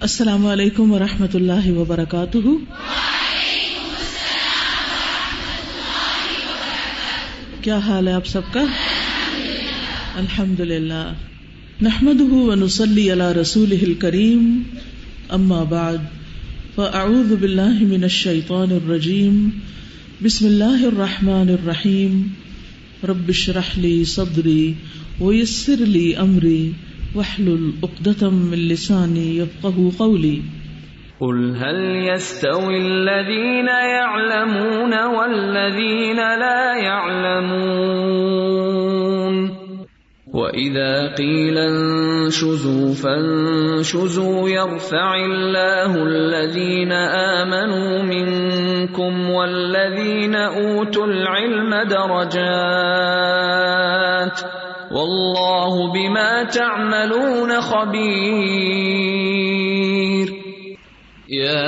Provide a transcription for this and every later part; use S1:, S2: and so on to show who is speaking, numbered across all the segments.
S1: السلام علیکم و رحمۃ اللہ وبرکاتہ۔ کیا حال ہے آپ سب کا؟ الحمد للہ نحمد ونسلی علی رسول کریم اما بعد، فاعوذ باللہ من الشیطان الرجیم۔ بسم اللہ الرحمن الرحیم۔ رب اشرح لی صدری ویسر لی امری۔ واحلل عقدة من لساني يفقهوا قولي.
S2: قل هل يستوي الذين يعلمون والذين لا يعلمون؟ وإذا قيل انشزوا فانشزوا يرفع الله الذين آمنوا منكم والذين أوتوا العلم درجات. واللہ بما تعملون خبیر۔ یا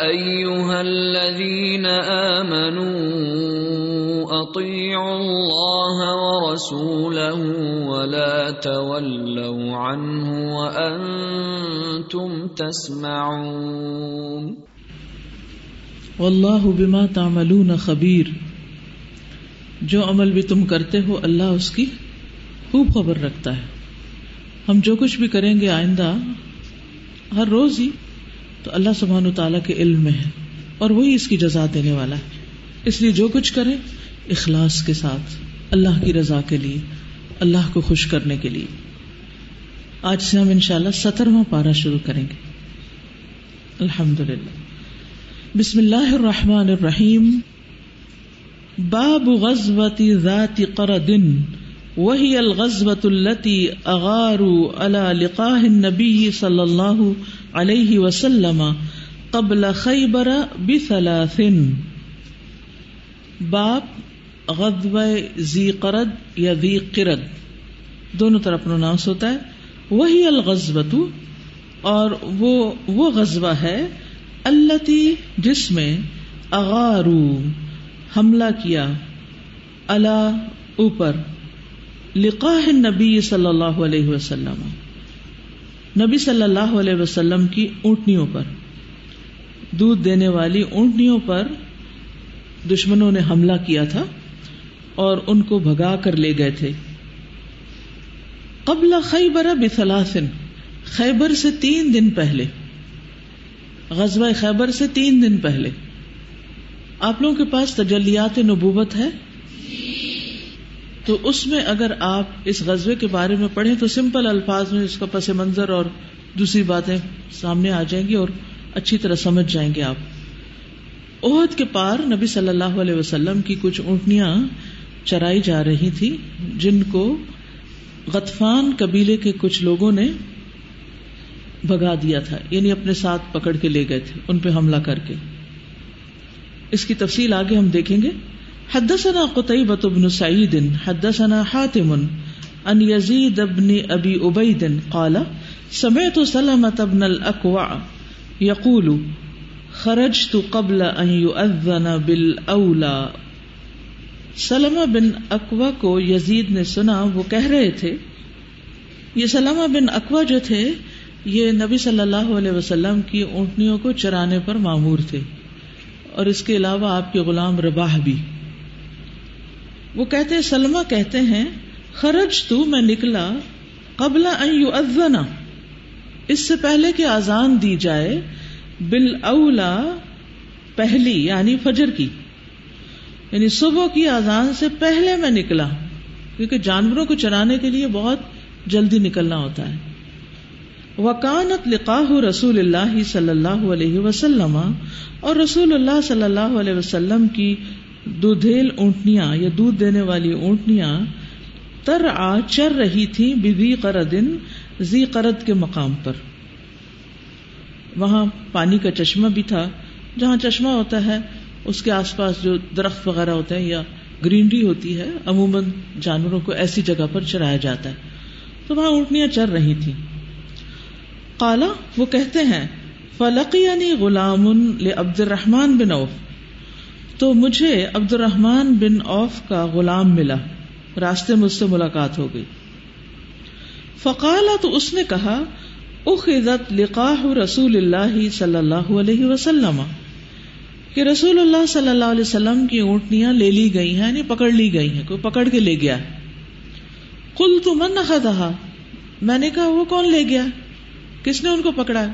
S2: ایوہا الذین آمنوا اطیعوا اللہ ورسولہ ولا تولوا عنہ وانتم تسمعون۔
S1: واللہ بما تعملون خبیر۔ جو عمل بھی تم کرتے ہو، اللہ اس کی خوب خبر رکھتا ہے۔ ہم جو کچھ بھی کریں گے آئندہ، ہر روز ہی تو اللہ سبحان و تعالیٰ کے علم میں ہے اور وہی اس کی جزا دینے والا ہے۔ اس لیے جو کچھ کرے اخلاص کے ساتھ، اللہ کی رضا کے لیے، اللہ کو خوش کرنے کے لیے۔ آج سے ہم ان شاء اللہ سترواں پارا شروع کریں گے۔ الحمد للہ بسم اللہ الرحمن الرحیم۔ باب غزوة ذات قرد، وهي الغزوة التي أغاروا على لقاه النبي صلى الله عليه وسلم قبل خيبر بثلاث. باب غزوہ ذی قرد یا ذی قرد. دونوں طرف پروناؤنس ہوتا ہے. وہی الغزوت اور وہ وہ غزوہ ہے التی جس میں اغارو حملہ کیا اللہ اوپر لقاہ نبی صلی اللہ علیہ وسلم۔ نبی صلی اللہ علیہ وسلم کی اونٹنیوں پر۔ دودھ دینے والی اونٹنیوں پر دشمنوں نے حملہ کیا تھا اور ان کو بھگا کر لے گئے تھے۔ قبل خیبر بثلاثن خیبر سے تین دن پہلے۔ غزوہ خیبر سے تین دن پہلے۔ آپ لوگوں کے پاس تجلیات نبوت ہے؟ تو اس میں اگر آپ اس غزبے کے بارے میں پڑھیں تو سمپل الفاظ میں اس کا پس منظر اور دوسری باتیں سامنے آ جائیں گی اور اچھی طرح سمجھ جائیں گے آپ۔ عہد کے پار نبی صلی اللہ علیہ وسلم کی کچھ اونٹنیاں چرائی جا رہی تھی، جن کو غطفان قبیلے کے کچھ لوگوں نے بگا دیا تھا یعنی اپنے ساتھ پکڑ کے لے گئے تھے، ان پہ حملہ کر کے۔ اس کی تفصیل آگے ہم دیکھیں گے۔ حدثنا قطعبة بن سعيد، حدثنا حاتم ان يزيد بن ابي عبيد قال، سمعت سلمة بن الاكوع يقول، خرجت قبل ان يؤذن بالاولى سلمہ بن اکوا کو یزید نے سنا، وہ کہہ رہے تھے، یہ سلمہ بن اکوا جو تھے، یہ نبی صلی اللہ علیہ وسلم کی اونٹنیوں کو چرانے پر معمور تھے۔ اور اس کے علاوہ آپ کے غلام رباح بھی۔ وہ کہتے سلما کہتے ہیں، خرج تو میں نکلا قبل ازنا اس سے پہلے کہ آزان دی جائے بل اولا پہلی یعنی فجر کی۔ یعنی صبح کی آزان سے پہلے میں نکلا، کیونکہ جانوروں کو چرانے کے لیے بہت جلدی نکلنا ہوتا ہے۔ وکانت لقاہ رسول اللہ صلی اللہ علیہ وسلم اور رسول اللہ صلی اللہ علیہ وسلم کی دودھیل اونٹنیاں یا دودھ دینے والی اونٹنیاں تر آ چر رہی تھی بی قردن زی قرد کے مقام پر۔ وہاں پانی کا چشمہ بھی تھا۔ جہاں چشمہ ہوتا ہے، اس کے آس پاس جو درخت وغیرہ ہوتے ہیں یا گرینری ہوتی ہے، عموماً جانوروں کو ایسی جگہ پر چرایا جاتا ہے۔ تو وہاں اونٹنیاں چر رہی تھیں۔ کالا وہ کہتے ہیں فلقی غلام عبد الرحمان بن اوف تو مجھے عبد الرحمان بن اوف کا غلام ملا۔ راستے میں اس سے ملاقات ہو گئی۔ فقالا تو اس نے کہا، اخذت لقاح رسول اللہ صلی اللہ علیہ وسلم۔ کہ رسول اللہ صلی اللہ علیہ وسلم کی اونٹنیاں لے لی گئی ہیں یعنی پکڑ لی گئی ہیں، کوئی پکڑ کے لے گیا۔ کل تو من نہ میں نے کہا، وہ کون لے گیا؟ کس نے ان کو پکڑا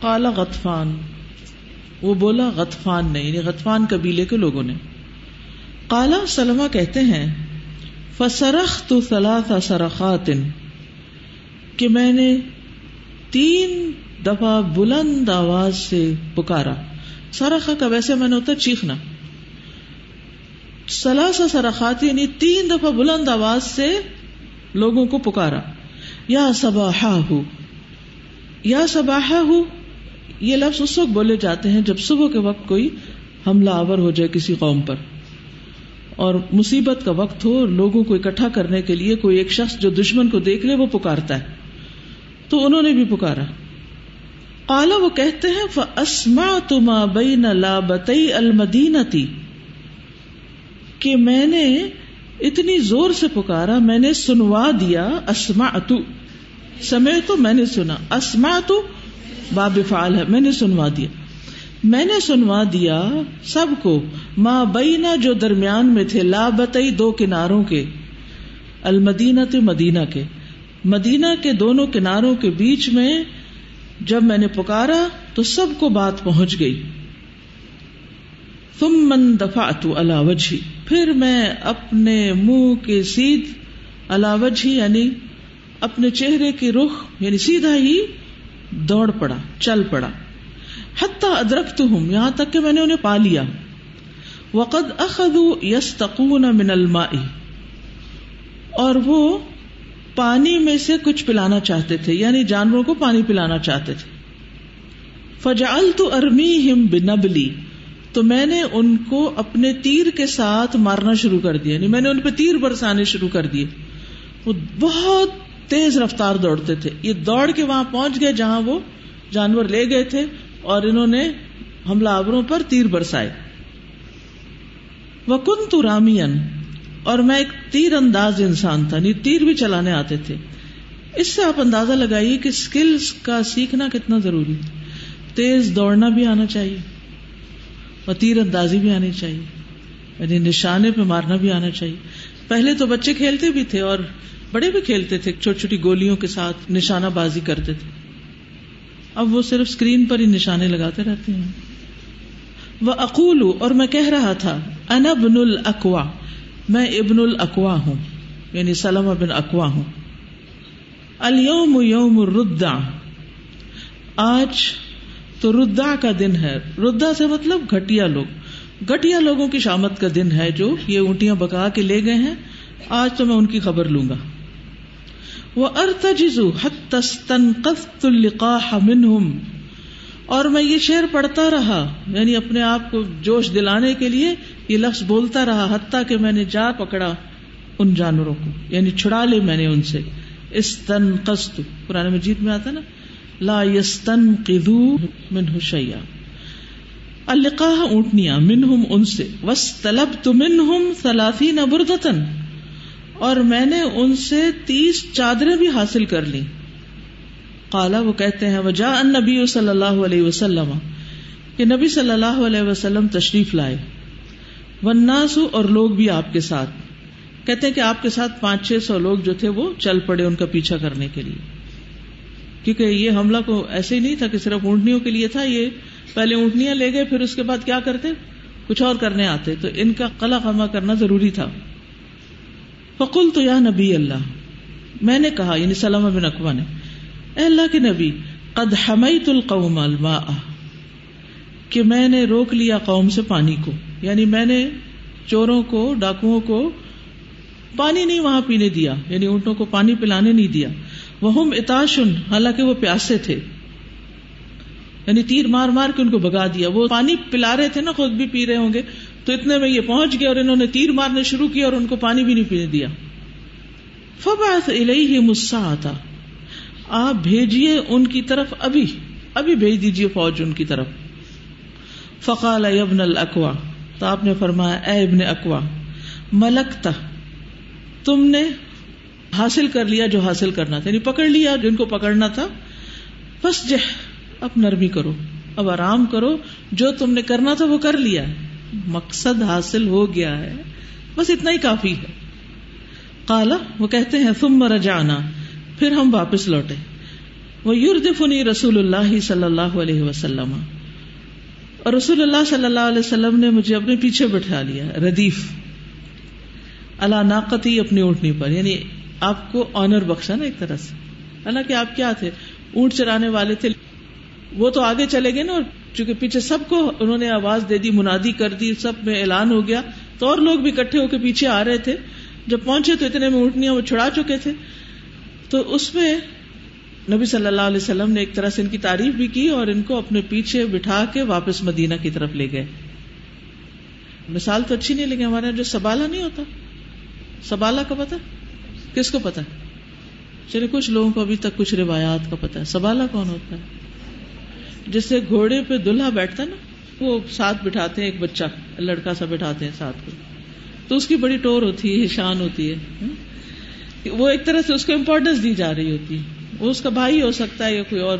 S1: کالا غطفان۔ وہ بولا، غطفان نے یعنی غطفان قبیلے کے لوگوں نے۔ کالا سلما کہتے ہیں فسرخ تو سلاح سرخات کہ میں نے تین دفعہ بلند آواز سے پکارا۔ سرخا کا ویسے میں نے ہوتا چیخنا۔ سلاسا سرخات یعنی تین دفعہ بلند آواز سے لوگوں کو پکارا۔ یا سباہا ہو یا سباہا ہو یہ لفظ اس وقت بولے جاتے ہیں جب صبح کے وقت کوئی حملہ آور ہو جائے کسی قوم پر۔ اور مصیبت کا وقت ہو لوگوں کو اکٹھا کرنے کے لیے کوئی ایک شخص جو دشمن کو دیکھ لے، وہ پکارتا ہے۔ تو انہوں نے بھی پکارا۔ کالا وہ کہتے ہیں اسما تما بین لابتئی المدینتی کہ میں نے اتنی زور سے پکارا، میں نے سنوا دیا اسما تو سمے تو میں نے سنا اسما تو باب فعال ہے، میں نے سنوا دیا۔ میں نے سنوا دیا سب کو ماں بینا جو درمیان میں تھے، لا لابتئی دو کناروں کے المدینہ مدینہ کے۔ مدینہ کے دونوں کناروں کے بیچ میں جب میں نے پکارا تو سب کو بات پہنچ گئی۔ تم من دفاع تو وجہ پھر میں اپنے منہ کے سیدھ وجہ یعنی اپنے چہرے کے رخ یعنی سیدھا ہی دوڑ پڑا، چل پڑا۔ حتیٰ ادرکت ہوں یہاں تک کہ میں نے انہیں پا لیا۔ وقد اخذو یس من الماء۔ اور وہ پانی میں سے کچھ پلانا چاہتے تھے یعنی جانوروں کو پانی پلانا چاہتے تھے۔ فجال تو ارمی ہم بنبلی، تو میں نے ان کو اپنے تیر کے ساتھ مارنا شروع کر دیا۔ یعنی میں نے ان پہ تیر برسانے شروع کر دیے۔ وہ بہت تیز رفتار دوڑتے تھے۔ یہ دوڑ کے وہاں پہنچ گئے جہاں وہ جانور لے گئے تھے اور انہوں نے حملہ آوروں پر تیر برسائے۔ وہ کن تو رامین اور میں ایک تیر انداز انسان تھا نہیں تیر بھی چلانے آتے تھے۔ اس سے آپ اندازہ لگائیے کہ اسکلس کا سیکھنا کتنا ضروری تیز دوڑنا بھی آنا چاہیے اور تیر اندازی بھی آنی چاہیے یعنی نشانے پہ مارنا بھی آنا چاہیے۔ پہلے تو بچے کھیلتے بھی تھے اور بڑے بھی کھیلتے تھے، چھوٹی چھوٹی گولیوں کے ساتھ نشانہ بازی کرتے تھے۔ اب وہ صرف اسکرین پر ہی نشانے لگاتے رہتے ہیں۔ وہ اقول اور میں کہہ رہا تھا انبن الاقوا، میں ابن الاقوا ہوں یعنی سلم بن اقوا ہوں۔ الوم یوم ردا آج تو ردا کا دن ہے۔ ردا سے مطلب گٹیا لوگ۔ گٹیا لوگوں کی شامت کا دن ہے جو یہ اونٹیاں بکا کے لے گئے ہیں۔ آج تو میں ان کی خبر لوں گا۔ وہ ارتجزو حتستن قفت القاح منہم اور میں یہ شعر پڑھتا رہا یعنی اپنے آپ کو جوش دلانے کے لیے یہ لفظ بولتا رہا، حتیٰ کہ میں نے جا پکڑا ان جانوروں کو یعنی چھڑا لے میں نے ان سے۔ استن قسط پرانے مجید میں آتا نا، لا یستن قدو من حشیا القاح اونٹنیاں منہم ان سے۔ وس طلب تو منہم سلافی نبردتن اور میں نے ان سے تیس چادریں بھی حاصل کر لی کالا وہ کہتے ہیں وجا ان نبی صلی اللہ علیہ وسلم، کہ نبی صلی اللہ علیہ وسلم تشریف لائے۔ وناسو اور لوگ بھی آپ کے ساتھ۔ کہتے ہیں کہ آپ کے ساتھ پانچ چھ سو لوگ جو تھے، وہ چل پڑے ان کا پیچھا کرنے کے لیے۔ کیونکہ یہ حملہ کو ایسے ہی نہیں تھا کہ صرف اونٹنیوں کے لیے تھا، یہ پہلے اونٹنیاں لے گئے، پھر اس کے بعد کیا کرتے؟ کچھ اور کرنے آتے۔ تو ان کا قلع خما کرنا ضروری تھا۔ فکل تو یا نبی اللہ۔ میں نے کہا یعنی سلام بن اقوا نے، اے اللہ کے نبی، قد حمیت القوم الماء۔ کہ میں نے روک لیا قوم سے پانی کو۔ یعنی میں نے چوروں کو، ڈاکوؤں کو پانی نہیں وہاں پینے دیا۔ یعنی اونٹوں کو پانی پلانے نہیں دیا۔ وہ اتاشن حالانکہ وہ پیاسے تھے۔ یعنی تیر مار مار کے ان کو بگا دیا۔ وہ پانی پلا رہے تھے نا، خود بھی پی رہے ہوں گے۔ تو اتنے میں یہ پہنچ گیا اور انہوں نے تیر مارنے شروع کیا اور ان کو پانی بھی نہیں پینے دیا۔ فباس الہی مسا آتا آپ بھیجیے ان کی طرف ابھی ابھی بھیج دیجیے فوج ان کی طرف۔ فقال ابن القوا تو آپ نے فرمایا، اے ابن اقوا ملکتا تم نے حاصل کر لیا جو حاصل کرنا تھا یعنی پکڑ لیا جن کو پکڑنا تھا۔ بس جہ اب نرمی کرو، اب آرام کرو، جو تم نے کرنا تھا وہ کر لیا۔ مقصد حاصل ہو گیا ہے، بس اتنا ہی کافی ہے۔ کالا وہ کہتے ہیں تم مر جانا پھر ہم واپس لوٹے۔ وہ یوردفنی رسول اللہ صلی اللہ علیہ وسلم۔ اور رسول اللہ صلی اللہ علیہ وسلم نے مجھے اپنے پیچھے بٹھا لیا، ردیف۔ اللہ ناقتی اپنی اونٹنی پر یعنی آپ کو آنر بخشا نا ایک طرح سے۔ حالانکہ آپ کیا تھے، اونٹ چرانے والے تھے۔ وہ تو آگے چلے گئے نا اور چونکہ پیچھے سب کو انہوں نے آواز دے دی، منادی کر دی، سب میں اعلان ہو گیا۔ تو اور لوگ بھی اکٹھے ہو کے پیچھے آ رہے تھے۔ جب پہنچے تو اتنے میں اونٹنیاں وہ چھڑا چکے تھے۔ تو اس میں نبی صلی اللہ علیہ وسلم نے ایک طرح سے ان کی تعریف بھی کی اور ان کو اپنے پیچھے بٹھا کے واپس مدینہ کی طرف لے گئے۔ مثال تو اچھی نہیں لگی ہمارے جو سبالا نہیں ہوتا، سبالا کا پتا کس کو پتا چلے، کچھ لوگوں کو ابھی تک کچھ روایات کا پتا ہے۔ سبالا کون ہوتا ہے؟ جس سے گھوڑے پہ دلہا بیٹھتا نا، وہ ساتھ بٹھاتے ہیں، ایک بچہ، لڑکا سا بٹھاتے ہیں ساتھ کو۔ تو اس کی بڑی ٹور ہوتی ہے شان ہوتی ہے۔ وہ ایک طرح سے اس کو امپورٹینس دی جا رہی ہوتی ہے۔ وہ اس کا بھائی ہو سکتا ہے یا کوئی اور۔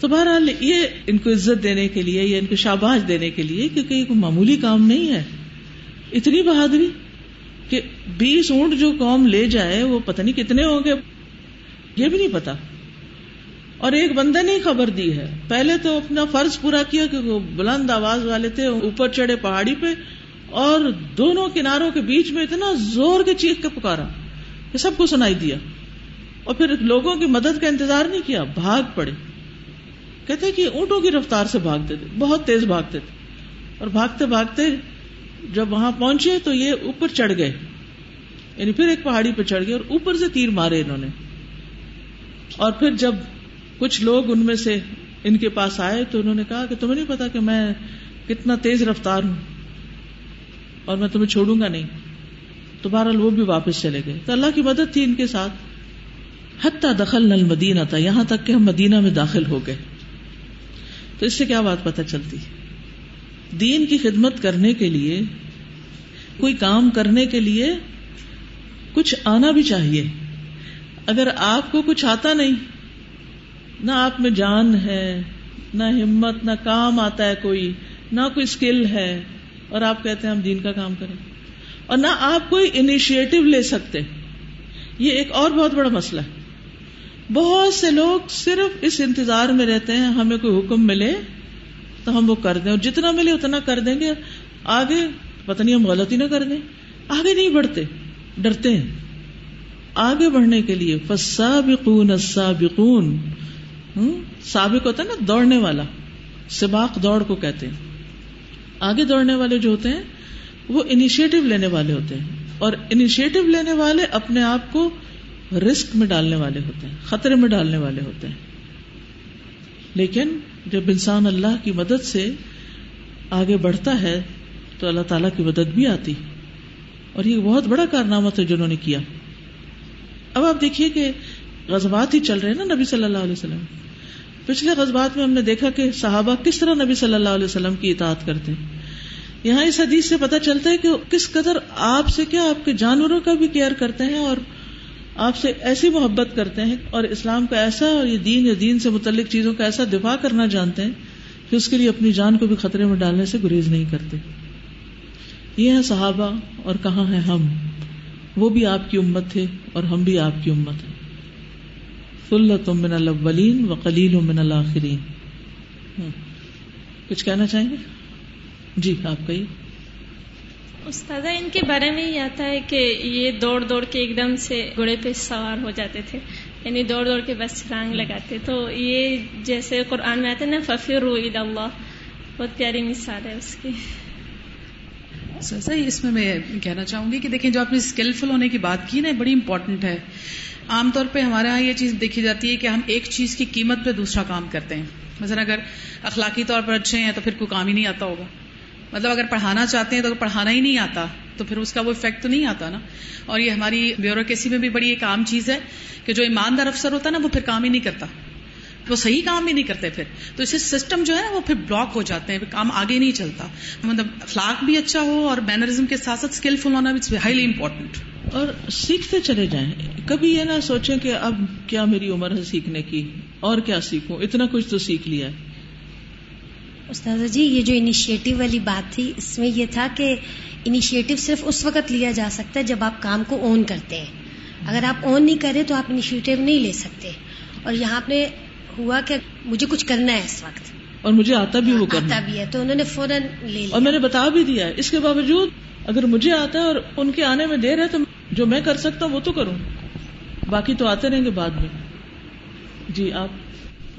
S1: تو بہرحال یہ ان کو عزت دینے کے لیے یا ان کو شاباش دینے کے لیے کیونکہ یہ کوئی معمولی کام نہیں ہے۔ اتنی بہادری کہ بیس اونٹ جو قوم لے جائے، وہ پتہ نہیں کتنے ہوں گے۔ یہ بھی نہیں پتا۔ اور ایک بندے نے خبر دی ہے۔ پہلے تو اپنا فرض پورا کیا کہ وہ بلند آواز والے تھے، اوپر چڑھے پہاڑی پہ، اور دونوں کناروں کے بیچ میں اتنا زور کے چیخ کے پکارا کہ سب کو سنائی دیا۔ اور پھر لوگوں کی مدد کا انتظار نہیں کیا، بھاگ پڑے۔ کہتے کہ اونٹوں کی رفتار سے بھاگتے تھے، بہت تیز بھاگتے تھے۔ اور بھاگتے بھاگتے جب وہاں پہنچے تو یہ اوپر چڑھ گئے۔ یعنی پھر ایک پہاڑی پہ چڑھ گئے اور اوپر سے تیر مارے انہوں نے۔ اور پھر جب کچھ لوگ ان میں سے ان کے پاس آئے تو انہوں نے کہا کہ تمہیں نہیں پتا کہ میں کتنا تیز رفتار ہوں اور میں تمہیں چھوڑوں گا نہیں۔ تو بہرحال وہ بھی واپس چلے گئے۔ تو اللہ کی مدد تھی ان کے ساتھ۔ حتیٰ دخل نل مدینہ تھا یہاں تک کہ ہم مدینہ میں داخل ہو گئے۔ تو اس سے کیا بات پتہ چلتی؟ دین کی خدمت کرنے کے لیے، کوئی کام کرنے کے لیے کچھ آنا بھی چاہیے۔ اگر آپ کو کچھ آتا نہیں نہ آپ میں جان ہے، نہ ہمت، نہ کام آتا ہے کوئی، نہ کوئی اسکل ہے۔ اور آپ کہتے ہیں ہم دین کا کام کریں۔ اور نہ آپ کوئی انیشیٹو لے سکتے۔ یہ ایک اور بہت بڑا مسئلہ ہے۔ بہت سے لوگ صرف اس انتظار میں رہتے ہیں، ہمیں کوئی حکم ملے تو ہم وہ کر دیں۔ اور جتنا ملے اتنا کر دیں گے۔ آگے پتہ نہیں ہم غلطی نہ کر دیں۔ آگے نہیں بڑھتے، ڈرتے ہیں۔ آگے بڑھنے کے لیے فسابقون السابقون۔ سابق ہوتا ہے نا دوڑنے والا، سباق دوڑ کو کہتے ہیں۔ آگے دوڑنے والے جو ہوتے ہیں، وہ انیشیٹو لینے والے ہوتے ہیں۔ اور انیشیٹو لینے والے اپنے آپ کو رسک میں ڈالنے والے ہوتے ہیں، خطرے میں ڈالنے والے ہوتے ہیں۔ لیکن جب انسان اللہ کی مدد سے آگے بڑھتا ہے، تو اللہ تعالی کی مدد بھی آتی۔ اور یہ بہت بڑا کارنامہ تھا جنہوں نے کیا۔ اب آپ دیکھیے کہ غزبات ہی چل رہے ہیں نا نبی صلی اللہ علیہ وسلم۔ پچھلے غزبات میں ہم نے دیکھا کہ صحابہ کس طرح نبی صلی اللہ علیہ وسلم کی اطاعت کرتے ہیں۔ یہاں اس حدیث سے پتہ چلتا ہے کہ کس قدر آپ سے کیا آپ کے جانوروں کا بھی کیئر کرتے ہیں اور آپ سے ایسی محبت کرتے ہیں اور اسلام کا ایسا اور یہ دین یا دین سے متعلق چیزوں کا ایسا دفاع کرنا جانتے ہیں کہ اس کے لیے اپنی جان کو بھی خطرے میں ڈالنے سے گریز نہیں کرتے۔ یہ ہے صحابہ اور کہاں ہے ہم؟ وہ بھی آپ کی امت تھے اور ہم بھی آپ کی امت ہیں۔ فلتم من الاولین و قلیل من الاخرین کچھ کہنا چاہیں گے؟ جی آپ کہیے۔
S3: استاد ان کے بارے میں ہی آتا ہے کہ یہ دوڑ دوڑ کے ایک دم سے گھوڑے پہ سوار ہو جاتے تھے یعنی دوڑ دوڑ کے بس چھلانگ لگاتے۔ تو یہ جیسے قرآن میں آتے نا ففر عید اللہ بہت پیاری مثال ہے اس کی۔
S4: سر اس میں میں کہنا چاہوں گی کہ دیکھیں جو آپ نے اسکلفل ہونے کی بات کی نا بڑی امپورٹنٹ ہے۔ عام طور پہ ہمارے یہاں یہ چیز دیکھی جاتی ہے کہ ہم ایک چیز کی قیمت پہ دوسرا کام کرتے ہیں۔ مثلا اگر اخلاقی طور پر اچھے ہیں تو پھر کوئی کام ہی نہیں آتا ہوگا۔ مطلب اگر پڑھانا چاہتے ہیں تو پڑھانا ہی نہیں آتا تو پھر اس کا وہ افیکٹ تو نہیں آتا نا۔ اور یہ ہماری بیوروکریسی میں بھی بڑی ایک عام چیز ہے کہ جو ایماندار افسر ہوتا ہے نا وہ پھر کام ہی نہیں کرتا۔ وہ صحیح کام ہی نہیں کرتے پھر۔ تو اسے سسٹم جو ہے نا وہ پھر بلاک ہو جاتے ہیں، کام آگے نہیں چلتا۔ مطلب اخلاق بھی اچھا ہو اور مینرزم کے ساتھ ساتھ اسکلفل ہونا بھی ہائیلی امپورٹنٹ
S1: اور سیکھتے چلے جائیں۔ کبھی یہ نہ سوچیں کہ اب کیا میری عمر ہے سیکھنے کی اور کیا سیکھوں؟ اتنا کچھ تو سیکھ لیا ہے۔
S5: استاذہ جی یہ جو انیشیٹو والی بات تھی اس میں یہ تھا کہ انیشیٹو صرف اس وقت لیا جا سکتا ہے جب آپ کام کو اون کرتے ہیں۔ اگر آپ اون نہیں کریں تو آپ انیشیٹو نہیں لے سکتے۔ اور یہاں پہ ہوا کہ مجھے کچھ کرنا ہے اس وقت۔
S1: اور مجھے آتا بھی وہ کرنا۔
S5: بھی ہے تو انہوں نے فوراً لے لیا۔
S1: اور میں نے بتا بھی دیا ہے۔ اس کے باوجود اگر مجھے آتا ہے اور ان کے آنے میں دیر ہے تو جو میں کر سکتا ہوں وہ تو کروں۔ باقی تو آتے رہیں گے بعد میں۔ جی آپ۔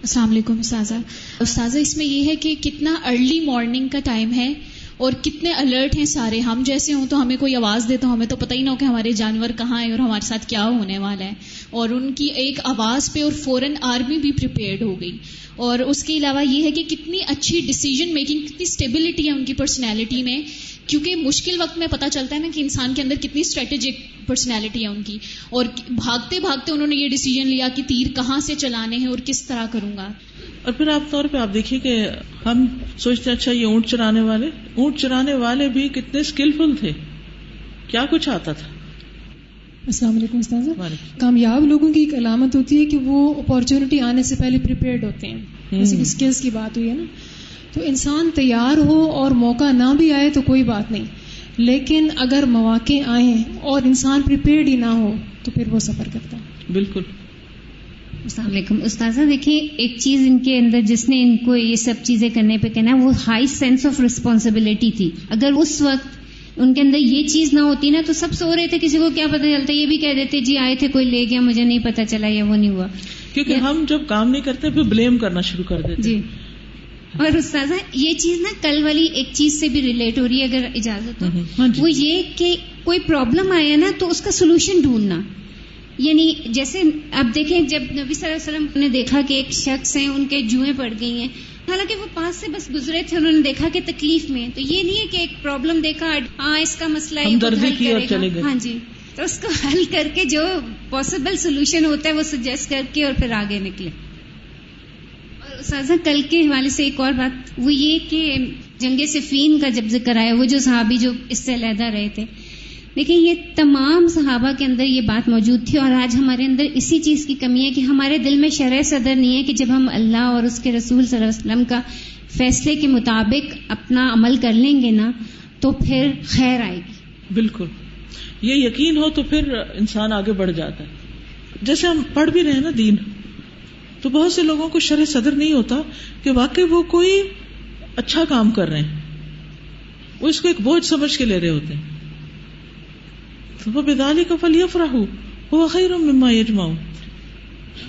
S6: السلام علیکم، استاذہ۔ استاذہ، اس میں یہ ہے کہ کتنا ارلی مارننگ کا ٹائم ہے اور کتنے الرٹ ہیں سارے۔ ہم جیسے ہوں تو ہمیں کوئی آواز دے تو ہمیں تو پتہ ہی نہ ہو کہ ہمارے جانور کہاں ہیں اور ہمارے ساتھ کیا ہونے والا ہے۔ اور ان کی ایک آواز پہ اور فوراً آرمی بھی پریپیئرڈ ہو گئی۔ اور اس کے علاوہ یہ ہے کہ کتنی اچھی ڈسیزن میکنگ کتنی اسٹیبلٹی ہے ان کی پرسنالٹی میں۔ کیونکہ مشکل وقت میں پتہ چلتا ہے نا کہ انسان کے اندر کتنی اسٹریٹجک پرسنالٹی ہے ان کی۔ اور بھاگتے بھاگتے انہوں نے یہ ڈیسیجن لیا کہ تیر کہاں سے چلانے ہیں اور کس طرح کروں گا۔
S1: اور پھر آپ طور پہ آپ دیکھیے کہ ہم سوچتے اچھا یہ اونٹ چرانے والے۔ اونٹ چرانے والے بھی کتنے اسکلفل تھے۔ کیا کچھ آتا تھا؟
S7: السلام علیکم استاذہ۔ کامیاب لوگوں کی ایک علامت ہوتی ہے کہ وہ اپارچونٹی آنے سے پہلے پریپیئرڈ ہوتے ہیں۔ جیسے کہ اسکلس کی بات ہوئی ہے نا۔ تو انسان تیار ہو اور موقع نہ بھی آئے تو کوئی بات نہیں۔ لیکن اگر مواقع آئیں اور انسان پریپیئرڈ ہی نہ ہو تو پھر وہ سفر کرتا ہے۔
S1: بالکل۔
S8: السلام علیکم۔ استاذہ دیکھیے ایک چیز ان کے اندر جس نے ان کو یہ سب چیزیں کرنے پہ کہنا وہ ہائی سینس آف ریسپانسبلٹی تھی۔ اگر اس وقت ان کے اندر یہ چیز نہ ہوتی نا تو سب سو رہے تھے کسی کو کیا پتا چلتا؟ یہ بھی کہہ دیتے جی آئے تھے کوئی لے گیا مجھے نہیں پتا چلا یا وہ نہیں ہوا۔
S1: کیونکہ ہم جب کام نہیں کرتے پھر بلیم کرنا شروع کر دیتے۔
S8: جی۔ اور استاذہ یہ چیز نا کل والی ایک چیز سے بھی ریلیٹ ہو رہی ہے اگر اجازت ہو
S1: ہاں جی۔
S8: وہ یہ کہ کوئی پرابلم آیا نا تو اس کا سولوشن ڈھونڈنا۔ یعنی جیسے اب دیکھیں جب نبی صلی اللہ علیہ وسلم نے دیکھا کہ ایک شخص ہیں ان کے جوئیں پڑ گئی ہیں۔ حالانکہ وہ پاس سے بس گزرے تھے انہوں نے دیکھا کہ تکلیف میں تو یہ نہیں ہے کہ ایک پرابلم دیکھا ہاں اس کا مسئلہ ہاں جی۔ تو اس کو حل کر کے جو پاسبل سولوشن ہوتا ہے وہ سجیسٹ کر کے اور پھر آگے نکلے۔ سازا، کل کے حوالے سے ایک اور بات، وہ یہ کہ جنگ صفین کا جب ذکر آیا، وہ جو صحابی جو اس سے علیحدہ رہے تھے لیکن یہ تمام صحابہ کے اندر یہ بات موجود تھی، اور آج ہمارے اندر اسی چیز کی کمی ہے کہ ہمارے دل میں شرح صدر نہیں ہے کہ جب ہم اللہ اور اس کے رسول صلی اللہ علیہ وسلم کا فیصلے کے مطابق اپنا عمل کر لیں گے نا، تو پھر خیر آئے گی۔
S1: بالکل۔ یہ یقین ہو تو پھر انسان آگے بڑھ جاتا ہے۔ جیسے ہم پڑھ بھی رہے ہیں نا دین تو بہت سے لوگوں کو شرح صدر نہیں ہوتا کہ واقعی وہ کوئی اچھا کام کر رہے ہیں۔ وہ اس کو ایک بوجھ سمجھ کے لے رہے ہوتے ہیں۔ وہ بدالی کا فلی افراہ وہ خیر مما یجماؤ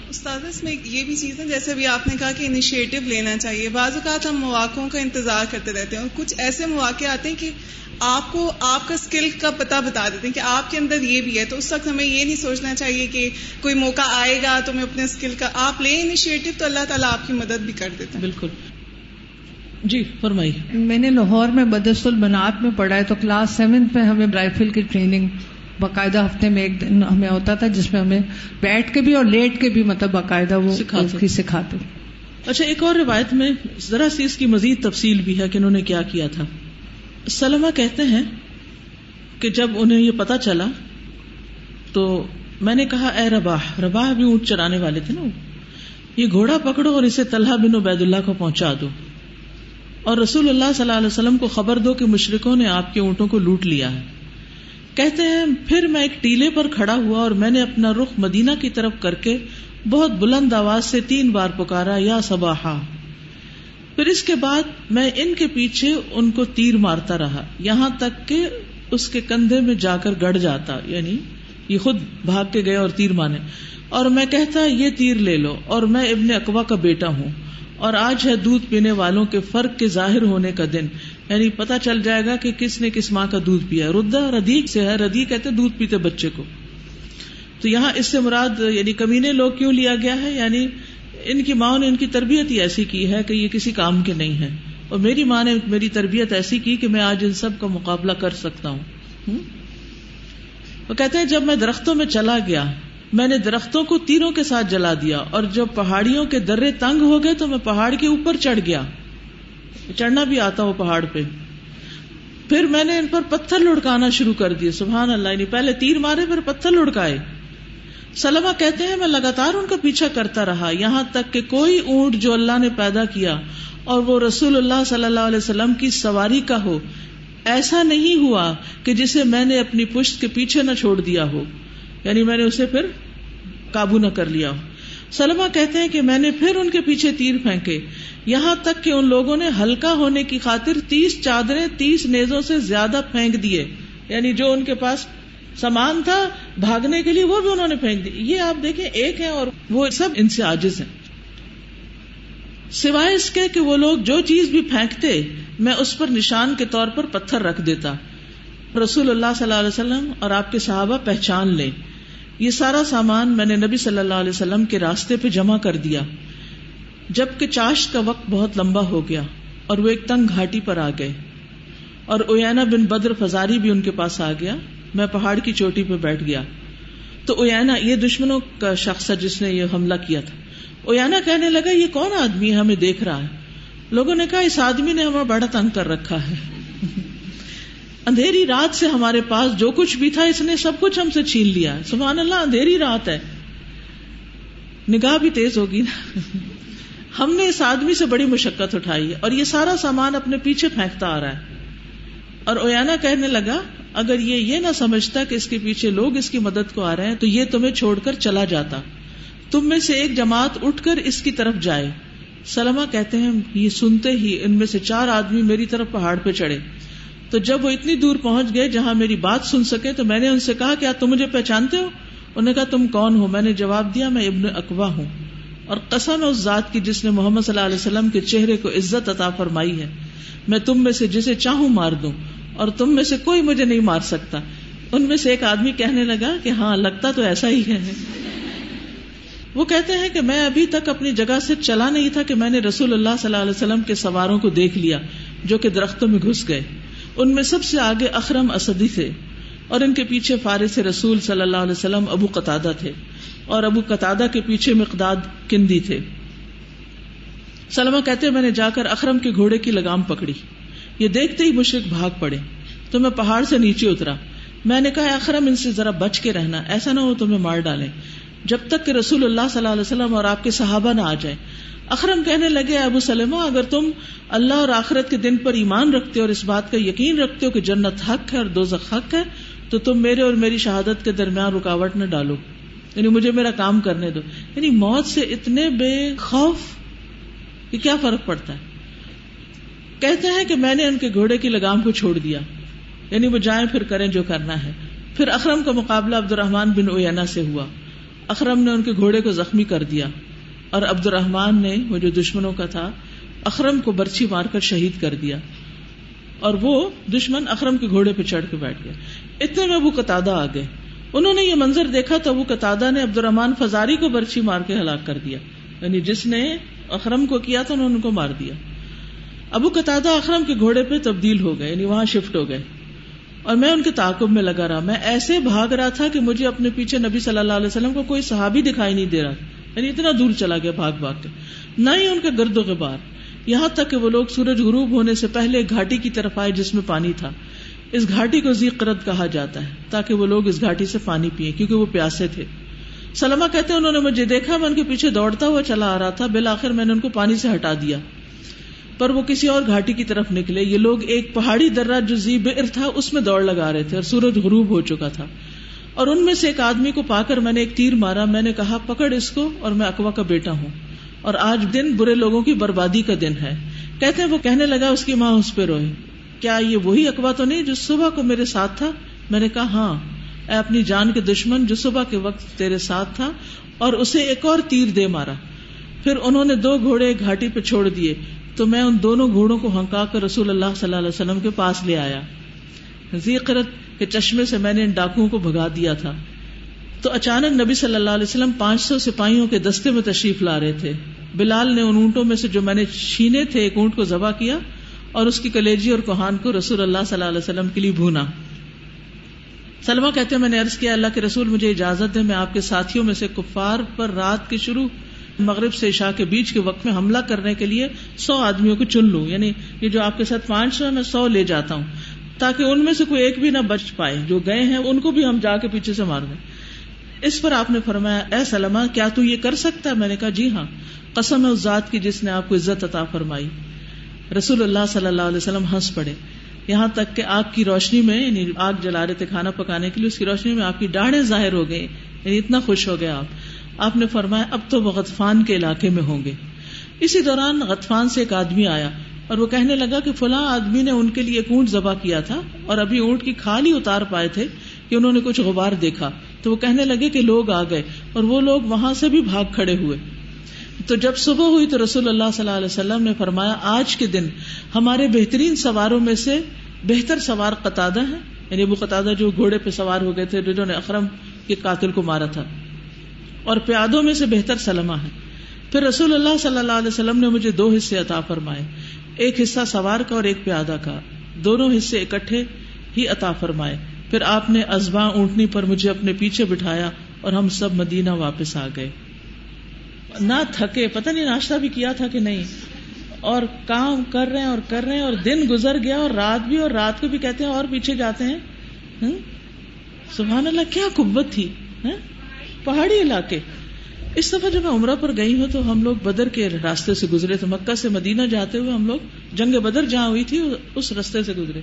S9: استاد اس میں یہ بھی چیز ہے جیسے ابھی آپ نے کہا کہ انیشیٹو لینا چاہیے بعض اوقات ہم مواقع کا انتظار کرتے رہتے ہیں اور کچھ ایسے مواقع آتے ہیں کہ آپ کو آپ کا اسکل کا پتہ بتا دیتے ہیں کہ آپ کے اندر یہ بھی ہے تو اس وقت ہمیں یہ نہیں سوچنا چاہیے کہ کوئی موقع آئے گا تو میں اپنے اسکل کا آپ لیں انیشیٹو تو اللہ تعالیٰ آپ کی مدد بھی کر دیتے ہیں
S1: بالکل۔ جی فرمائی
S10: میں نے لاہور میں بدس البنات میں پڑھا ہے تو کلاس سیونتھ میں ہمیں برائفل کی ٹریننگ باقاعدہ ہفتے میں ایک دن ہمیں ہوتا تھا جس میں ہمیں بیٹھ کے بھی اور لیٹ کے بھی مطلب باقاعدہ وہ سکھاتے
S1: اچھا ایک اور روایت میں ذرا سی اس کی مزید تفصیل بھی ہے کہ انہوں نے کیا کیا تھا۔ سلما کہتے ہیں کہ جب انہیں یہ پتا چلا تو میں نے کہا اے رباح رباح بھی اونٹ چرانے والے تھے نا یہ گھوڑا پکڑو اور اسے طلحہ بن عبید اللہ کو پہنچا دو۔ اور رسول اللہ صلی اللہ علیہ وسلم کو خبر دو کہ مشرقوں نے آپ کے اونٹوں کو لوٹ لیا ہے۔ کہتے ہیں، پھر میں ایک ٹیلے پر کھڑا ہوا اور میں نے اپنا رخ مدینہ کی طرف کر کے بہت بلند آواز سے تین بار پکارا، یا سباہا پھر اس کے بعد میں ان کے پیچھے ان کو تیر مارتا رہا، یہاں تک کہ اس کے کندھے میں جا کر گڑ جاتا یعنی یہ خود بھاگ کے گئے اور تیر مانے اور میں کہتا، یہ تیر لے لو۔ اور میں ابن اقوا کا بیٹا ہوں۔ اور آج ہے دودھ پینے والوں کے فرق کے ظاہر ہونے کا دن۔ یعنی پتا چل جائے گا کہ کس نے کس ماں کا دودھ پیا ردا ردیق سے ہے۔ ردی کہتے دودھ پیتے بچے کو۔ تو یہاں اس سے مراد یعنی کمینے لوگ کیوں لیا گیا ہے؟ یعنی ان کی ماں نے ان کی تربیت ہی ایسی کی ہے کہ یہ کسی کام کے نہیں ہے اور میری ماں نے میری تربیت ایسی کی کہ میں آج ان سب کا مقابلہ کر سکتا ہوں؟ وہ کہتے ہیں، جب میں درختوں میں چلا گیا، میں نے درختوں کو تیروں کے ساتھ جلا دیا اور جب پہاڑیوں کے درے تنگ ہو گئے تو میں پہاڑ کے اوپر چڑھ گیا۔ چڑھنا بھی آتا وہ پہاڑ پہ۔ پھر میں نے ان پر پتھر لڑکانا شروع کر دیے، سبحان اللہ یعنی پہلے تیر مارے، پھر پتھر لڑکائے سلما کہتے ہیں، میں لگاتار ان کا پیچھا کرتا رہا، یہاں تک کہ کوئی اونٹ جو اللہ نے پیدا کیا اور وہ رسول اللہ صلی اللہ علیہ وسلم کی سواری کا ہو، ایسا نہیں ہوا کہ جسے میں نے اپنی پشت کے پیچھے نہ چھوڑ دیا ہو یعنی میں نے اسے پھر قابو نہ کر لیا ہو۔ سلما کہتے ہیں کہ میں نے پھر ان کے پیچھے تیر پھینکے۔ یہاں تک کہ ان لوگوں نے ہلکا ہونے کی خاطر تیس چادریں تیس نیزوں سے زیادہ پھینک دیے۔ یعنی جو ان کے پاس سامان تھا بھاگنے کے لیے وہ بھی انہوں نے پھینک دی۔ یہ آپ دیکھیں، ایک ہے اور وہ سب ان سے آجز ہیں۔ سوائے اس کے کہ وہ لوگ جو چیز بھی پھینکتے، میں اس پر نشان کے طور پر پتھر رکھ دیتا۔ رسول اللہ صلی اللہ علیہ وسلم اور آپ کے صحابہ پہچان لیں۔ یہ سارا سامان میں نے نبی صلی اللہ علیہ وسلم کے راستے پہ جمع کر دیا۔ جبکہ چاشت کا وقت بہت لمبا ہو گیا اور وہ ایک تنگ گھاٹی پر آ گئے۔ اور اوینا بن بدر فزاری بھی ان کے پاس آ گیا۔ میں پہاڑ کی چوٹی پہ بیٹھ گیا۔ تو اوینا یہ دشمنوں کا شخص ہے جس نے یہ حملہ کیا تھا۔ اویانا کہنے لگا، یہ کون آدمی ہے ہمیں دیکھ رہا ہے؟ لوگوں نے کہا، اس آدمی نے ہمیں بڑا تنگ کر رکھا ہے۔ اندھیری رات سے ہمارے پاس جو کچھ بھی تھا، اس نے سب کچھ ہم سے چھین لیا۔ سبحان اللہ، اندھیری رات ہے۔ نگاہ بھی تیز ہوگی نا۔ ہم نے اس آدمی سے بڑی مشقت اٹھائی اور یہ سارا سامان اپنے پیچھے پھینکتا آ رہا ہے۔ اور اویانا کہنے لگا، اگر یہ یہ نہ سمجھتا کہ اس کے پیچھے لوگ اس کی مدد کو آ رہے ہیں، تو یہ تمہیں چھوڑ کر چلا جاتا۔ تم میں سے ایک جماعت اٹھ کر اس کی طرف جائے۔ سلما کہتے ہیں، یہ سنتے ہی ان میں سے چار آدمی میری طرف پہاڑ پہ چڑھے۔ تو جب وہ اتنی دور پہنچ گئے جہاں میری بات سن سکے تو میں نے ان سے کہا کیا تم مجھے پہچانتے ہو؟ انہوں نے کہا، تم کون ہو؟ میں نے جواب دیا، میں ابن اقوا ہوں۔ اور قسم اس ذات کی جس نے محمد صلی اللہ علیہ وسلم کے چہرے کو عزت عطا فرمائی ہے۔ میں تم میں سے جسے چاہوں مار دوں، اور تم میں سے کوئی مجھے نہیں مار سکتا۔ ان میں سے ایک آدمی کہنے لگا کہ ہاں لگتا تو ایسا ہی ہے۔ وہ کہتے ہیں کہ میں ابھی تک اپنی جگہ سے چلا نہیں تھا کہ میں نے رسول اللہ صلی اللہ علیہ وسلم کے سواروں کو دیکھ لیا جو کہ درختوں میں گھس گئے۔ ان میں سب سے آگے اخرم اسدی تھے اور ان کے پیچھے فارس رسول صلی اللہ علیہ وسلم ابو قطع تھے اور ابو قطع کے پیچھے مقداد کندی تھے۔ سلمہ کہتے میں نے جا کر اخرم کے گھوڑے کی لگام پکڑی۔ یہ دیکھتے ہی مشرق بھاگ پڑے۔ تو میں پہاڑ سے نیچے اترا۔ میں نے کہا، اخرم ان سے ذرا بچ کے رہنا، ایسا نہ ہو تمہیں مار ڈالے جب تک کہ رسول اللہ صلی اللہ علیہ وسلم اور آپ کے صحابہ نہ آ جائیں۔ اخرم کہنے لگے، ابو سلم اگر تم اللہ اور آخرت کے دن پر ایمان رکھتے ہو اور اس بات کا یقین رکھتے ہو کہ جنت حق ہے اور دو حق ہے، تو تم میرے اور میری شہادت کے درمیان رکاوٹ نہ ڈالو۔ یعنی مجھے میرا کام کرنے دو۔ یعنی موت سے اتنے بے خوف کہ کیا فرق پڑتا ہے؟ کہتے ہیں کہ میں نے ان کے گھوڑے کی لگام کو چھوڑ دیا۔ یعنی وہ جائیں پھر کریں جو کرنا ہے۔ پھر اخرم کا مقابلہ عبد الرحمان بن اوینا سے ہوا۔ اخرم نے ان کے گھوڑے کو زخمی کر دیا۔ اور عبد الرحمان نے، وہ جو دشمنوں کا تھا، اخرم کو برچھی مار کر شہید کر دیا۔ اور وہ دشمن اخرم کے گھوڑے پہ چڑھ کے بیٹھ گیا۔ اتنے میں ابو قطع آ گئے۔ انہوں نے یہ منظر دیکھا تو ابو قطع نے عبد الرحمان فزاری کو برچھی مار کے ہلاک کر دیا۔ یعنی جس نے اخرم کو کیا تھا، انہوں نے ان کو مار دیا۔ ابو قطع اخرم کے گھوڑے پہ تبدیل ہو گئے یعنی وہاں شفٹ ہو گئے۔ اور میں ان کے تعاقب میں لگا رہا۔ میں ایسے بھاگ رہا تھا کہ مجھے اپنے پیچھے نبی صلی اللہ علیہ وسلم کو کوئی صحابی دکھائی نہیں دے رہا۔ یعنی اتنا دور چلا گیا بھاگ بھاگ کے۔ نہ ہی ان کے گرد و غبار یہاں تک کہ وہ لوگ سورج غروب ہونے سے پہلے گھاٹی کی طرف آئے جس میں پانی تھا۔ اس گھاٹی کو زی قرد کہا جاتا ہے، تاکہ وہ لوگ اس گھاٹی سے پانی پیئے کیونکہ وہ پیاسے تھے۔ سلما کہتے انہوں نے مجھے دیکھا، میں ان کے پیچھے دوڑتا ہوا چلا آ رہا تھا۔ بالآخر میں نے ان کو پانی سے ہٹا دیا۔ پر وہ کسی اور گھاٹی کی طرف نکلے۔ یہ لوگ ایک پہاڑی درہ جو زی بر تھا، اس میں دوڑ لگا رہے تھے اور سورج غروب ہو چکا تھا۔ اور ان میں سے ایک آدمی کو پا کر میں نے ایک تیر مارا، میں نے کہا، پکڑ اس کو اور میں اکوا کا بیٹا ہوں۔ اور آج دن برے لوگوں کی بربادی کا دن ہے۔ کہتے ہیں، وہ کہنے لگا، اس کی ماں اس پہ روئے کیا یہ وہی اکوا تو نہیں جو صبح کو میرے ساتھ تھا؟ میں نے کہا ہاں۔ اے اپنی جان کے دشمن جو صبح کے وقت تیرے ساتھ تھا اور اسے ایک اور تیر دے مارا۔ پھر انہوں نے دو گھوڑے گھاٹی پہ چھوڑ دیے۔ تو میں ان دونوں گھوڑوں کو ہنکا کر رسول اللہ صلی اللہ علیہ وسلم کے پاس لے آیا۔ ذیقرت کے چشمے سے میں نے ان ڈاکوؤں کو بھگا دیا تھا۔ تو اچانک نبی صلی اللہ علیہ وسلم پانچ سو سپاہیوں کے دستے میں تشریف لا رہے تھے۔ بلال نے ان اونٹوں میں سے جو میں نے چھینے تھے، ایک اونٹ کو ذبح کیا اور اس کی کلیجی اور کوہان کو رسول اللہ صلی اللہ علیہ وسلم کے لیے بھونا۔ سلما کہتے میں نے عرض کیا، اللہ کے رسول، مجھے اجازت دے میں آپ کے ساتھیوں میں سے کفار پر رات کے شروع، مغرب سے شاہ کے بیچ کے وقت میں حملہ کرنے کے لیے سو آدمیوں کو چن لوں۔ یعنی یہ جو آپ کے ساتھ پانچ سو میں سو لے جاتا ہوں۔ تاکہ ان میں سے کوئی ایک بھی نہ بچ پائے، جو گئے ہیں، ان کو بھی ہم جا کے پیچھے سے مار دیں۔ اس پر آپ نے فرمایا، اے سلمہ، کیا تو یہ کر سکتا ہے؟ میں نے کہا جی ہاں۔ قسم ہے اس ذات کی جس نے آپ کو عزت عطا فرمائی۔ رسول اللہ صلی اللہ علیہ وسلم ہنس پڑے۔ یہاں تک کہ آگ کی روشنی میں یعنی آگ جلا رہے تھے کھانا پکانے کے لیے، اس کی روشنی میں آپ کی ڈاڑے ظاہر ہو گئے یعنی اتنا خوش ہو گیا آپ۔ آپ نے فرمایا، اب تو وہ غطفان کے علاقے میں ہوں گے۔ اسی دوران غطفان سے ایک آدمی آیا۔ اور وہ کہنے لگا کہ فلاں آدمی نے ان کے لیے ایک اونٹ ذبح کیا تھا اور ابھی اونٹ کی کھال ہی اتار پائے تھے کہ انہوں نے کچھ غبار دیکھا۔ تو وہ کہنے لگے کہ لوگ آ گئے اور وہ لوگ وہاں سے بھی بھاگ کھڑے ہوئے۔ تو جب صبح ہوئی تو رسول اللہ صلی اللہ علیہ وسلم نے فرمایا، آج کے دن ہمارے بہترین سواروں میں سے بہتر سوار قطع ہے یعنی ابو قطع جو گھوڑے پہ سوار ہو گئے تھے، جنہوں نے اکرم کے قاتل کو مارا تھا۔ اور پیادوں میں سے بہتر سلما ہے پھر رسول اللہ صلی اللہ علیہ وسلم نے مجھے دو حصے عطا فرمائے۔ ایک حصہ سوار کا اور ایک پیادہ کا۔ دونوں حصے اکٹھے ہی عطا فرمائے۔ پھر آپ نے ازبا اونٹنی پر مجھے اپنے پیچھے بٹھایا اور ہم سب مدینہ واپس آ گئے۔ نہ تھکے، پتہ نہیں ناشتہ بھی کیا تھا کہ نہیں۔ اور کام کر رہے ہیں اور کر رہے ہیں اور دن گزر گیا اور رات بھی، اور رات کو بھی کہتے ہیں اور پیچھے جاتے ہیں۔ سبحان اللہ، کیا قبت تھی۔ پہاڑی علاقے۔ اس دفعہ جب میں عمرہ پر گئی ہوں تو ہم لوگ بدر کے راستے سے گزرے تھے۔ مکہ سے مدینہ جاتے ہوئے ہم لوگ جنگ بدر جہاں ہوئی تھی، اس رستے سے گزرے۔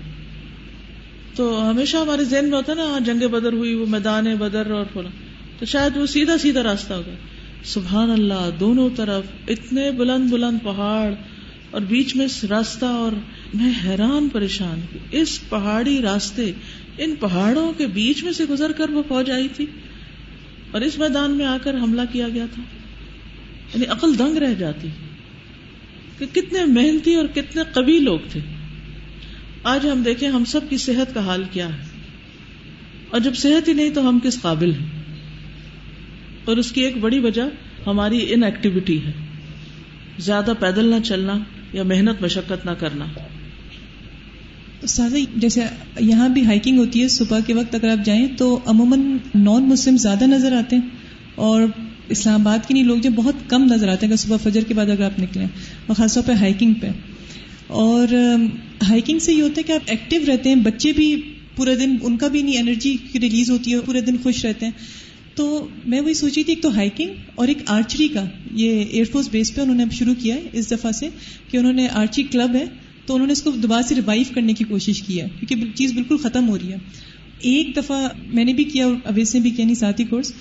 S1: تو ہمیشہ ہمارے ذہن میں ہوتا نا ہاں جنگ بدر ہوئی، وہ میدان بدر اور پھولا تو شاید وہ سیدھا سیدھا راستہ ہوگا۔ سبحان اللہ، دونوں طرف اتنے بلند بلند پہاڑ اور بیچ میں راستہ اور میں حیران پریشان۔ اس پہاڑی راستے، ان پہاڑوں کے بیچ میں سے گزر کر وہ فوج آئی تھی۔ اور اس میدان میں آ کر حملہ کیا گیا تھا۔ یعنی عقل دنگ رہ جاتی۔ کہ کتنے محنتی اور کتنے قوی لوگ تھے۔ آج ہم دیکھیں ہم سب کی صحت کا حال کیا ہے۔ اور جب صحت ہی نہیں تو ہم کس قابل ہیں؟ اور اس کی ایک بڑی وجہ ہماری ان ایکٹیویٹی ہے۔ زیادہ پیدل نہ چلنا یا محنت مشقت نہ کرنا۔
S11: سادہ جیسے یہاں بھی ہائکنگ ہوتی ہے، صبح کے وقت اگر آپ جائیں تو عموماً نان مسلم زیادہ نظر آتے ہیں اور اسلام آباد کے لیے لوگ جو بہت کم نظر آتے ہیں، اگر صبح فجر کے بعد اگر آپ نکلیں اور خاص طور پہ ہائکنگ پہ۔ اور ہائکنگ سے یہ ہوتا ہے کہ آپ ایکٹیو رہتے ہیں، بچے بھی پورے دن، ان کا بھی نہیں انرجی ریلیز ہوتی ہے پورے دن خوش رہتے ہیں۔ تو میں وہی سوچی تھی، ایک تو ہائکنگ اور ایک آرچری کا۔ یہ ایئر فورس بیس پہ انہوں نے شروع کیا ہے اس دفعہ سے کہ انہوں نے آرچری کلب ہے۔ تو انہوں نے اس کو دوبارہ سے ریوائو کرنے کی کوشش کی ہے، کیونکہ چیز بالکل ختم ہو رہی ہے۔ ایک دفعہ میں نے بھی کیا اور اویس نے بھی کیا نہیں ساتھی کورس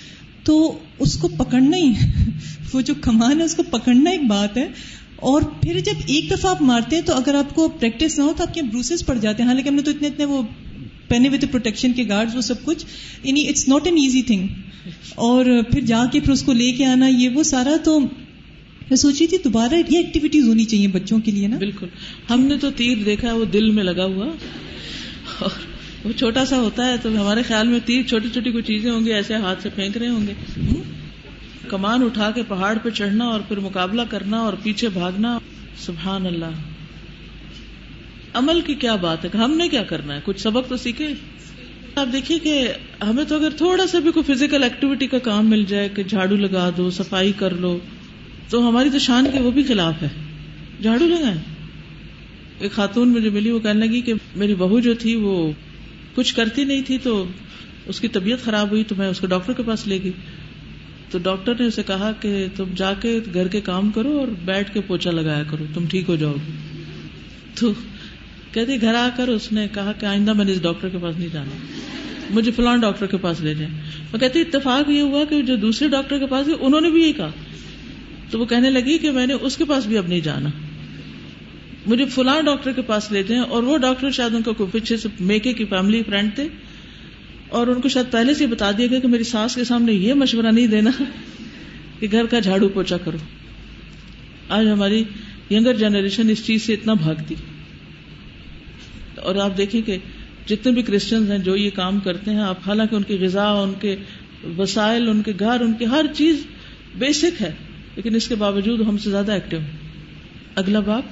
S11: تو اس کو پکڑنا ہی وہ جو کمان ہے، اس کو پکڑنا ایک بات ہے۔ اور پھر جب ایک دفعہ آپ مارتے ہیں تو اگر آپ کو پریکٹس نہ ہو تو آپ کے بروسز پڑ جاتے ہیں۔ ہاں، حالانکہ ہم نے تو اتنے اتنے وہ پہنے ہوئے تھے پروٹیکشن کے گارڈ وہ سب کچھ۔ یعنی it's not an easy thing اور پھر جا کے پھر اس کو لے کے آنا، یہ وہ سارا تو میں سوچی تھی دوبارہ یہ ایکٹیویٹیز ہونی چاہیے بچوں کے لیے نا۔
S1: بالکل۔ ہم نے تو تیر دیکھا ہے، وہ دل میں لگا ہوا۔ اور وہ چھوٹا سا ہوتا ہے تو ہمارے خیال میں تیر چھوٹی چھوٹی کوئی چیزیں ہوں گی، ایسے ہاتھ سے پھینک رہے ہوں گے۔ کمان اٹھا کے پہاڑ پہ چڑھنا اور پھر مقابلہ کرنا اور پیچھے بھاگنا۔ سبحان اللہ۔ عمل کی کیا بات ہے؟ ہم نے کیا کرنا ہے؟ کچھ سبق تو سیکھے؟ آپ دیکھیے کہ ہمیں تو اگر تھوڑا سا بھی کوئی فزیکل ایکٹیویٹی کا کام مل جائے کہ جھاڑو لگا دو، صفائی کر لو۔ تو ہماری تو شان کے وہ بھی خلاف ہے۔ جھاڑو لگائے ایک خاتون مجھے ملی، وہ کہنے لگی کہ میری بہو جو تھی وہ کچھ کرتی نہیں تھی تو اس کی طبیعت خراب ہوئی تو میں اس کو ڈاکٹر کے پاس لے گئی۔ تو ڈاکٹر نے اسے کہا کہ تم جا کے گھر کے کام کرو اور بیٹھ کے پوچھا لگایا کرو، تم ٹھیک ہو جاؤ گی تو کہتی گھر آ کر اس نے کہا کہ آئندہ میں نے اس ڈاکٹر کے پاس نہیں جانا۔ مجھے فلان ڈاکٹر کے پاس لے جائیں۔ وہ کہتی اتفاق یہ ہوا کہ جو دوسرے ڈاکٹر کے پاس گئے انہوں نے بھی یہ کہا۔ تو وہ کہنے لگی کہ میں نے اس کے پاس بھی اب نہیں جانا۔ مجھے فلاں ڈاکٹر کے پاس لے جائیں اور وہ ڈاکٹر شاید ان کو پیچھے سے میکے کی فیملی فرینڈ تھے اور ان کو شاید پہلے سے بتا دیا گیا کہ میری ساس کے سامنے یہ مشورہ نہیں دینا کہ گھر کا جھاڑو پوچھا کرو۔ آج ہماری ینگر جنریشن اس چیز سے اتنا بھاگتی۔ اور آپ دیکھیں کہ جتنے بھی کرسچنز ہیں جو یہ کام کرتے ہیں، آپ حالانکہ ان کی غذا، ان کے وسائل، ان کے گھر، ان کی ہر چیز بیسک ہے۔ لیکن اس کے باوجود ہم سے زیادہ ایکٹیو ہیں۔ اگلا باپ